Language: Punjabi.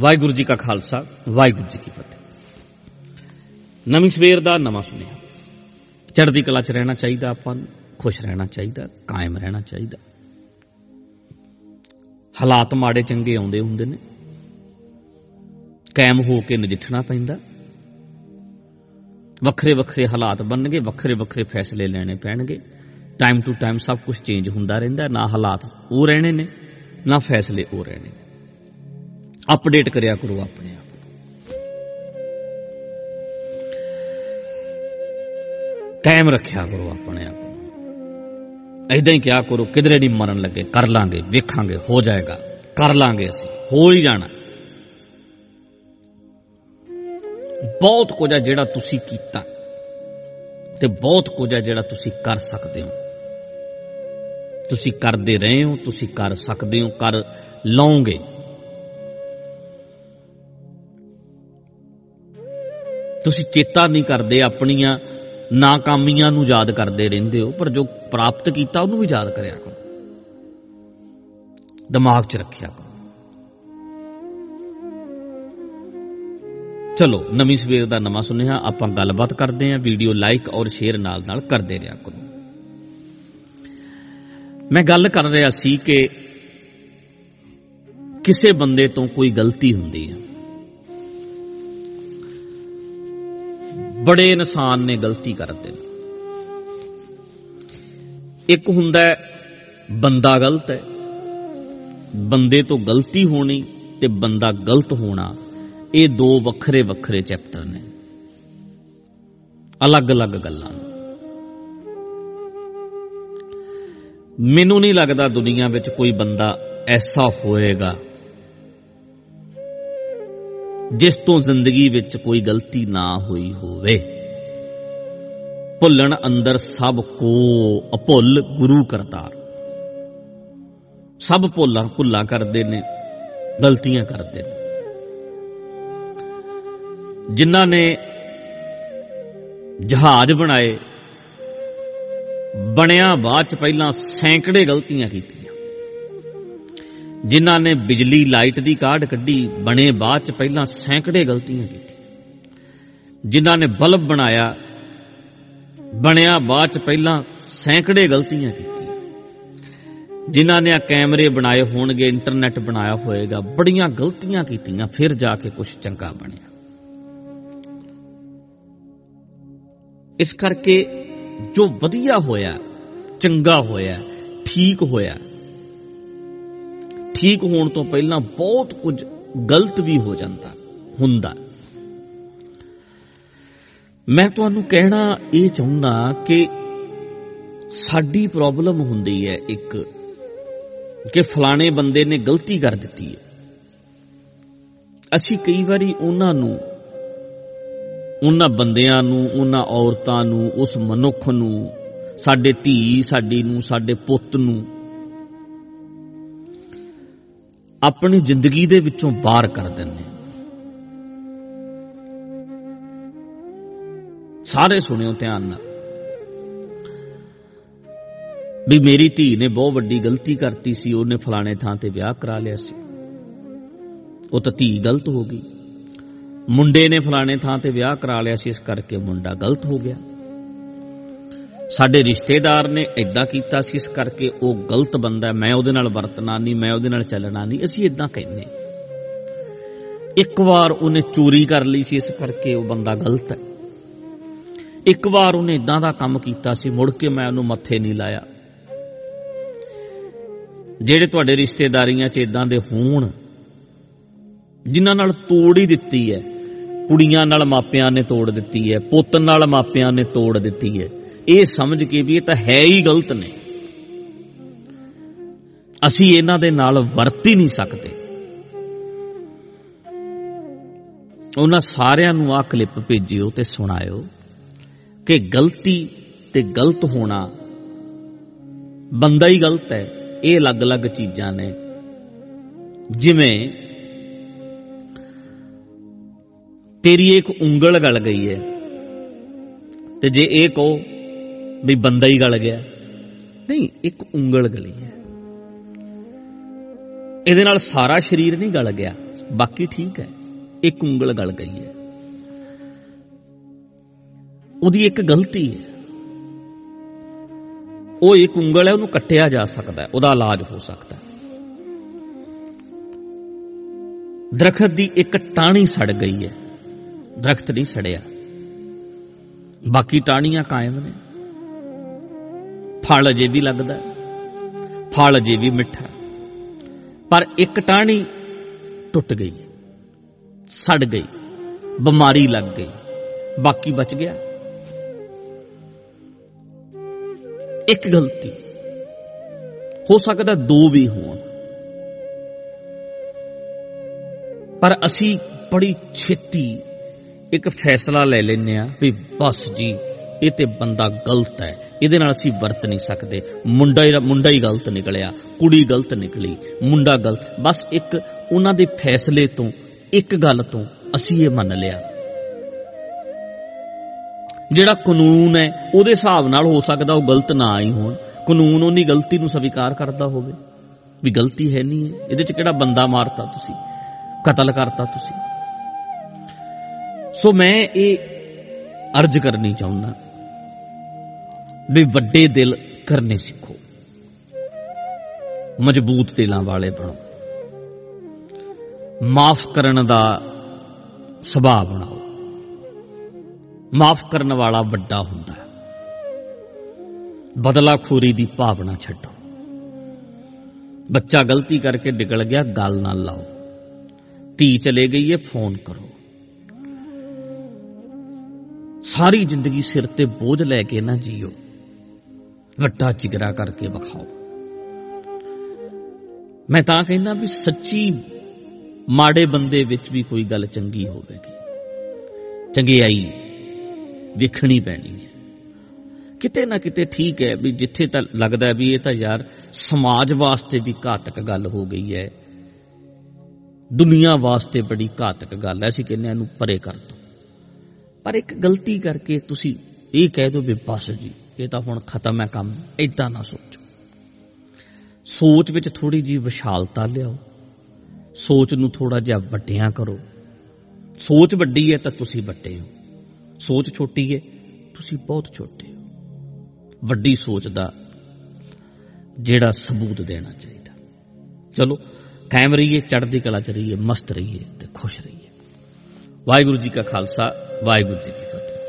ਵਾਹਿਗੁਰੂ ਜੀ ਕਾ ਖਾਲਸਾ, ਵਾਹਿਗੁਰੂ ਜੀ ਕੀ ਫਤਿਹ। ਨਵੀਂ ਸਵੇਰ ਦਾ ਨਵਾਂ ਸੁਨੇਹਾ। ਚੜ੍ਹਦੀ ਕਲਾ 'ਚ ਰਹਿਣਾ ਚਾਹੀਦਾ ਆਪਾਂ ਨੂੰ, ਖੁਸ਼ ਰਹਿਣਾ ਚਾਹੀਦਾ, ਕਾਇਮ ਰਹਿਣਾ ਚਾਹੀਦਾ। ਹਾਲਾਤ ਮਾੜੇ ਚੰਗੇ ਆਉਂਦੇ ਹੁੰਦੇ ਨੇ। ਕਾਇਮ ਹੋ ਕੇ ਨਜਿੱਠਣਾ ਪੈਂਦਾ। ਵੱਖਰੇ ਵੱਖਰੇ ਹਾਲਾਤ ਬਣਨਗੇ, ਵੱਖਰੇ ਵੱਖਰੇ ਫੈਸਲੇ ਲੈਣੇ ਪੈਣਗੇ। ਟਾਈਮ ਟੂ ਟਾਈਮ ਸਭ ਕੁਝ ਚੇਂਜ ਹੁੰਦਾ ਰਹਿੰਦਾ, ਨਾ ਹਾਲਾਤ ਉਹ ਰਹਿਣੇ ਨੇ, ਨਾ ਫੈਸਲੇ ਉਹ ਰਹਿਣੇ ਨੇ। ਅਪਡੇਟ ਕਰਿਆ ਕਰੋ ਆਪਣੇ ਆਪ। ਕਾਇਮ ਰੱਖਿਆ ਕਰੋ ਆਪਣੇ ਆਪ ਨੂੰ। ਐਦਾਂ ਹੀ ਕਿਹਾ ਕਰੋ, ਕਿਧਰੇ ਨਹੀਂ ਮਰਨ ਲੱਗੇ, ਕਰ ਲਾਂਗੇ, ਵੇਖਾਂਗੇ, ਹੋ ਜਾਏਗਾ। ਕਰ ਲਾਂਗੇ ਅਸੀਂ, ਹੋ ਹੀ ਜਾਣਾ। ਬਹੁਤ ਕੁਝ ਹੈ ਜਿਹੜਾ ਤੁਸੀਂ ਕੀਤਾ ਤੇ ਬਹੁਤ ਕੁਝ ਹੈ ਜਿਹੜਾ ਤੁਸੀਂ ਕਰ ਸਕਦੇ ਹੋ। ਤੁਸੀਂ ਕਰਦੇ ਰਹੇ ਹੋ, ਤੁਸੀਂ ਕਰ ਸਕਦੇ ਹੋ, ਕਰ ਲਓਗੇ। ਤੁਸੀਂ ਚੇਤਾ ਨਹੀਂ ਕਰਦੇ ਆਪਣੀਆਂ ਨਾਕਾਮੀਆਂ ਨੂੰ ਯਾਦ ਕਰਦੇ ਰਹਿੰਦੇ ਹੋ, ਪਰ ਜੋ ਪ੍ਰਾਪਤ ਕੀਤਾ ਉਹਨੂੰ ਵੀ ਯਾਦ ਕਰਿਆ ਕਰੋ। ਦਿਮਾਗ 'ਚ ਰੱਖਿਆ ਕਰੋ। ਚਲੋ, ਨਵੀਂ ਸਵੇਰ ਦਾ ਨਵਾਂ ਸੁਨੇਹਾ, ਆਪਾਂ ਗੱਲਬਾਤ ਕਰਦੇ ਆਂ ਵੀਡੀਓ ਲਾਈਕ ਔਰ ਸ਼ੇਅਰ ਨਾਲ ਨਾਲ ਕਰਦੇ ਰਿਹਾ ਕਰੋ। ਮੈਂ ਗੱਲ ਕਰ ਰਿਹਾ ਸੀ ਕਿ ਕਿਸੇ ਬੰਦੇ ਤੋਂ ਕੋਈ ਗਲਤੀ ਹੁੰਦੀ ਹੈ। ਬੜੇ ਇਨਸਾਨ ਨੇ ਗਲਤੀ ਕਰਦੇ ਨੇ ਇੱਕ ਹੁੰਦਾ ਬੰਦਾ ਗਲਤ ਹੈ। ਬੰਦੇ ਤੋਂ ਗਲਤੀ ਹੋਣੀ ਤੇ ਬੰਦਾ ਗਲਤ ਹੋਣਾ, ਇਹ ਦੋ ਵੱਖਰੇ ਵੱਖਰੇ ਚੈਪਟਰ ਨੇ। ਅਲੱਗ-ਅਲੱਗ ਗੱਲਾਂ ਮੈਨੂੰ ਨਹੀਂ ਲੱਗਦਾ ਦੁਨੀਆ ਵਿੱਚ ਕੋਈ ਬੰਦਾ ਐਸਾ ਹੋਏਗਾ ਜਿਸ ਤੋਂ ਜ਼ਿੰਦਗੀ ਵਿੱਚ ਕੋਈ ਗਲਤੀ ਨਾ ਹੋਈ ਹੋਵੇ। ਭੁੱਲਣ ਅੰਦਰ ਸਭ ਕੋ ਅਭੁੱਲ ਗੁਰੂ ਕਰਤਾਰ। ਸਭ ਭੁੱਲਾਂ ਭੁੱਲਾਂ ਕਰਦੇ ਨੇ, ਗਲਤੀਆਂ ਕਰਦੇ ਨੇ। ਜਿਨ੍ਹਾਂ ਨੇ ਜਹਾਜ਼ ਬਣਾਏ, ਬਣਿਆ ਬਾਅਦ ਚ ਪਹਿਲਾਂ ਸੈਂਕੜੇ ਗਲਤੀਆਂ ਕੀਤੀਆਂ। ਜਿਨ੍ਹਾਂ ਨੇ ਬਿਜਲੀ ਲਾਈਟ ਦੀ ਕਾਢ ਕੱਢੀ, ਬਣੇ ਬਾਅਦ ਚ ਪਹਿਲਾਂ ਸੈਂਕੜੇ ਗਲਤੀਆਂ ਕੀਤੀਆਂ। ਜਿਨ੍ਹਾਂ ਨੇ ਬਲਬ ਬਣਾਇਆ, ਬਣਿਆ ਬਾਅਦ ਚ ਪਹਿਲਾਂ ਸੈਂਕੜੇ ਗਲਤੀਆਂ ਕੀਤੀਆਂ। ਜਿਨ੍ਹਾਂ ਨੇ ਆ ਕੈਮਰੇ ਬਣਾਏ ਹੋਣਗੇ, ਇੰਟਰਨੈਟ ਬਣਾਇਆ ਹੋਏਗਾ, ਬੜੀਆਂ ਗਲਤੀਆਂ ਕੀਤੀਆਂ, ਫਿਰ ਜਾ ਕੇ ਕੁਝ ਚੰਗਾ ਬਣਿਆ। ਇਸ ਕਰਕੇ ਜੋ ਵਧੀਆ ਹੋਇਆ, ਚੰਗਾ ਹੋਇਆ, ਠੀਕ ਹੋਇਆ ਠੀਕ ਹੋਣ ਤੋਂ ਪਹਿਲਾਂ ਬਹੁਤ ਕੁਝ ਗਲਤ ਵੀ ਹੋ ਜਾਂਦਾ, ਹੁੰਦਾ। ਮੈਂ ਤੁਹਾਨੂੰ ਕਹਿਣਾ ਇਹ ਚਾਹੁੰਦਾ ਕਿ ਸਾਡੀ ਪ੍ਰੋਬਲਮ ਹੁੰਦੀ ਹੈ ਇੱਕ, ਕਿ ਫਲਾਣੇ ਬੰਦੇ ਨੇ ਗਲਤੀ ਕਰ ਦਿੱਤੀ ਹੈ। ਅਸੀਂ ਕਈ ਵਾਰੀ ਉਹਨਾਂ ਨੂੰ, ਉਹਨਾਂ ਬੰਦਿਆਂ ਨੂੰ, ਉਹਨਾਂ ਔਰਤਾਂ ਨੂੰ, ਉਸ ਮਨੁੱਖ ਨੂੰ, ਸਾਡੇ ਧੀ, ਸਾਡੀ ਨੂੰ, ਸਾਡੇ ਪੁੱਤ ਨੂੰ ਆਪਣੀ ਜ਼ਿੰਦਗੀ ਦੇ ਵਿੱਚੋਂ ਬਾਹਰ ਕਰ ਦਿੰਦੇ ਸਾਰੇ ਸੁਣਿਓ ਧਿਆਨ ਨਾਲ। ਵੀ ਮੇਰੀ ਧੀ ਨੇ ਬਹੁਤ ਵੱਡੀ ਗਲਤੀ ਕਰਤੀ ਸੀ, ਉਹਨੇ ਫਲਾਣੇ ਥਾਂ ਤੇ ਵਿਆਹ ਕਰਾ ਲਿਆ ਸੀ। ਉਹ ਤਾਂ ਧੀ ਗਲਤ ਹੋ ਗਈ। ਮੁੰਡੇ ਨੇ ਫਲਾਣੇ ਥਾਂ ਤੇ ਵਿਆਹ ਕਰਾ ਲਿਆ ਸੀ, ਇਸ ਕਰਕੇ ਮੁੰਡਾ ਗਲਤ ਹੋ ਗਿਆ। ਸਾਡੇ ਰਿਸ਼ਤੇਦਾਰ ਨੇ ਇਦਾਂ ਕੀਤਾ ਸੀ, ਇਸ ਕਰਕੇ ਉਹ ਗਲਤ ਬੰਦਾ ਮੈਂ ਉਹਦੇ ਨਾਲ ਵਰਤਣਾ ਨਹੀਂ, ਮੈਂ ਉਹਦੇ ਨਾਲ ਚੱਲਣਾ ਨਹੀਂ, ਅਸੀਂ ਇਦਾਂ ਕਹਿੰਦੇ ਇੱਕ ਵਾਰ ਉਹਨੇ ਚੋਰੀ ਕਰ ਲਈ ਸੀ, ਇਸ ਕਰਕੇ ਉਹ ਬੰਦਾ ਗਲਤ ਹੈ। ਇੱਕ ਵਾਰ ਉਹਨੇ ਇਦਾਂ ਦਾ ਕੰਮ ਕੀਤਾ ਸੀ, ਮੁੜ ਕੇ ਮੈਂ ਉਹਨੂੰ ਮੱਥੇ ਨਹੀਂ ਲਾਇਆ। ਜਿਹੜੇ ਤੁਹਾਡੇ ਰਿਸ਼ਤੇਦਾਰੀਆਂ 'ਚ ਇਦਾਂ ਦੇ ਹੋਣ, ਜਿਨ੍ਹਾਂ ਨਾਲ ਤੋੜ ਹੀ ਦਿੱਤੀ ਹੈ, ਕੁੜੀਆਂ ਨਾਲ ਮਾਪਿਆਂ ਨੇ ਤੋੜ ਦਿੱਤੀ ਹੈ, ਪੁੱਤ ਨਾਲ ਮਾਪਿਆਂ ਨੇ ਤੋੜ ਦਿੱਤੀ ਹੈ ਇਹ ਸਮਝ ਕੇ ਵੀ ਇਹ ਤਾਂ ਹੈ ਹੀ ਗਲਤ ਨੇ। ਅਸੀਂ ਇਹਨਾਂ ਦੇ ਨਾਲ ਵਰਤ ਹੀ ਨਹੀਂ ਸਕਦੇ। ਉਹਨਾਂ ਸਾਰਿਆਂ ਨੂੰ ਆ ਕਲਿੱਪ ਭੇਜਿਓ ਤੇ ਸੁਣਾਇਓ ਕਿ ਗਲਤੀ ਤੇ ਗਲਤ ਹੋਣਾ ਬੰਦਾ ਹੀ ਗਲਤ ਹੈ। ਇਹ ਅਲੱਗ-ਅਲੱਗ ਚੀਜ਼ਾਂ ਨੇ। ਜਿਵੇਂ ਤੇਰੀ ਇੱਕ ਉਂਗਲ ਗਲ ਗਈ ਹੈ ਤੇ ਜੇ ਇਹ ਕਹੋ ਵੀ ਬੰਦਾ ਹੀ ਗਲ ਗਿਆ। ਨਹੀਂ ਇੱਕ ਉਂਗਲ ਗਲੀ ਹੈ। ਇਹਦੇ ਨਾਲ ਸਾਰਾ ਸਰੀਰ ਨਹੀਂ ਗਲ ਗਿਆ ਬਾਕੀ ਠੀਕ ਹੈ ਇੱਕ ਉਂਗਲ ਗਲ ਗਈ ਹੈ। ਉਹਦੀ ਇੱਕ ਗਲਤੀ ਹੈ। ਉਹ ਇੱਕ ਉਂਗਲ ਹੈ ਉਹਨੂੰ ਕੱਟਿਆ ਜਾ ਸਕਦਾ ਹੈ ਉਹਦਾ ਇਲਾਜ ਹੋ ਸਕਦਾ ਹੈ। ਦਰਖਤ ਦੀ ਇੱਕ ਟਾਹਣੀ ਸੜ ਗਈ ਹੈ ਦਰਖਤ ਨਹੀਂ ਸੜਿਆ। ਬਾਕੀ ਟਾਹਣੀਆਂ ਕਾਇਮ ਨੇ। ਫਲ ਅਜੇ ਵੀ ਲੱਗਦਾ ਹੈ, ਫਲ ਅਜੇ ਵੀ ਮਿੱਠਾ ਹੈ। ਪਰ ਇੱਕ ਟਾਹਣੀ ਟੁੱਟ ਗਈ, ਸੜ ਗਈ, ਬਿਮਾਰੀ ਲੱਗ ਗਈ, ਬਾਕੀ ਬਚ ਗਿਆ। ਇੱਕ ਗਲਤੀ, ਹੋ ਸਕਦਾ ਦੋ ਵੀ ਹੋਣ। ਪਰ ਅਸੀਂ ਬੜੀ ਛੇਤੀ ਇੱਕ ਫੈਸਲਾ ਲੈ ਲੈਨੇ ਆ ਵੀ ਬਸ ਜੀ, ਇਹ ਤੇ ਬੰਦਾ ਗਲਤ ਹੈ। ਇਹਦੇ ਨਾਲ ਅਸੀਂ ਵਰਤ ਨਹੀਂ ਸਕਦੇ। ਮੁੰਡਾ ਹੀ ਮੁੰਡਾ ਹੀ ਗਲਤ ਨਿਕਲਿਆ, ਕੁੜੀ ਗਲਤ ਨਿਕਲੀ, ਮੁੰਡਾ ਗਲਤ। ਬਸ ਇੱਕ ਉਹਨਾਂ ਦੇ ਫੈਸਲੇ ਤੋਂ, ਇੱਕ ਗੱਲ ਤੋਂ ਅਸੀਂ ਇਹ ਮੰਨ ਲਿਆ। ਜਿਹੜਾ ਕਾਨੂੰਨ ਹੈ, ਉਹਦੇ ਹਿਸਾਬ ਨਾਲ ਹੋ ਸਕਦਾ ਉਹ ਗਲਤ ਨਾ ਹੀ ਹੋਣ। ਕਾਨੂੰਨ ਉਹਨੀ ਗਲਤੀ ਨੂੰ ਸਵੀਕਾਰ ਕਰਦਾ ਹੋਵੇ। ਵੀ ਗਲਤੀ ਹੈ ਨਹੀਂ ਹੈ ਇਹਦੇ ਚ ਕਿਹੜਾ ਬੰਦਾ ਮਾਰਤਾ ਤੁਸੀਂ? ਕਤਲ ਕਰਤਾ ਤੁਸੀਂ? ਸੋ ਮੈਂ ਇਹ ਅਰਜ਼ ਕਰਨੀ ਚਾਹੁੰਦਾ। ਵੀ ਵੱਡੇ ਦਿਲ ਕਰਨੇ ਸਿੱਖੋ। ਮਜ਼ਬੂਤ ਦਿਲਾਂ ਵਾਲੇ ਬਣੋ। ਮਾਫ ਕਰਨ ਦਾ ਸੁਭਾਅ ਬਣਾਓ। ਮਾਫ ਕਰਨ ਵਾਲਾ ਵੱਡਾ ਹੁੰਦਾ ਹੈ। ਬਦਲਾਖੋਰੀ ਦੀ ਭਾਵਨਾ ਛੱਡੋ। ਬੱਚਾ ਗਲਤੀ ਕਰਕੇ ਨਿਕਲ ਗਿਆ, ਗੱਲ ਨਾ ਲਾਓ। ਧੀ ਚਲੇ ਗਈ ਹੈ ਫੋਨ ਕਰੋ। ਸਾਰੀ ਜ਼ਿੰਦਗੀ ਸਿਰ ਤੇ ਬੋਝ ਲੈ ਕੇ ਨਾ ਜੀਓ। ਵੱਡਾ ਜਿਗਰਾ ਕਰਕੇ ਵਿਖਾਓ। ਮੈਂ ਤਾਂ ਕਹਿੰਦਾ ਵੀ ਸੱਚੀ ਮਾੜੇ ਬੰਦੇ ਵਿੱਚ ਵੀ ਕੋਈ ਗੱਲ ਚੰਗੀ ਹੋਵੇਗੀ। ਚੰਗਿਆਈ ਵੇਖਣੀ ਪੈਣੀ ਹੈ ਕਿਤੇ ਨਾ ਕਿਤੇ ਠੀਕ ਹੈ ਵੀ ਜਿੱਥੇ ਤਾਂ ਲੱਗਦਾ ਹੈ ਵੀ ਇਹ ਤਾਂ ਯਾਰ ਸਮਾਜ ਵਾਸਤੇ ਵੀ ਘਾਤਕ ਗੱਲ ਹੋ ਗਈ ਹੈ। ਦੁਨੀਆ ਵਾਸਤੇ ਬੜੀ ਘਾਤਕ ਗੱਲ ਹੈ, ਅਸੀਂ ਕਹਿੰਦੇ ਹਾਂ ਇਹਨੂੰ ਪਰੇ ਕਰ ਦੋ। ਪਰ ਇੱਕ ਗਲਤੀ ਕਰਕੇ ਤੁਸੀਂ ਇਹ ਕਹਿ ਦਿਓ ਵੀ ਬਸ ਜੀ। ਇਹ ਤਾਂ ਹੁਣ ਖਤਮ ਹੈ ਕੰਮ, ਏਦਾਂ ਨਾ ਸੋਚੋ। ਸੋਚ ਵਿੱਚ ਥੋੜੀ ਜੀ ਵਿਸ਼ਾਲਤਾ ਲਿਆਓ। ਸੋਚ ਨੂੰ ਥੋੜਾ ਜਿਹਾ ਵੱਡਿਆਂ ਕਰੋ। ਸੋਚ ਵੱਡੀ ਹੈ ਤਾਂ ਤੁਸੀਂ ਵੱਡੇ ਹੋ। ਸੋਚ ਛੋਟੀ ਹੈ, ਤੁਸੀਂ ਬਹੁਤ ਛੋਟੇ ਹੋ। ਵੱਡੀ ਸੋਚ ਦਾ ਜਿਹੜਾ ਸਬੂਤ ਦੇਣਾ ਚਾਹੀਦਾ। ਚਲੋ, ਕਾਇਮ ਰਹੀਏ, ਚੜ੍ਹਦੀ ਕਲਾ ਚ ਰਹੀਏ, ਮਸਤ ਰਹੀਏ ਤੇ ਖੁਸ਼ ਰਹੀਏ। ਵਾਹਿਗੁਰੂ ਜੀ ਕਾ ਖਾਲਸਾ, ਵਾਹਿਗੁਰੂ ਜੀ ਕੀ ਫਤਿਹ।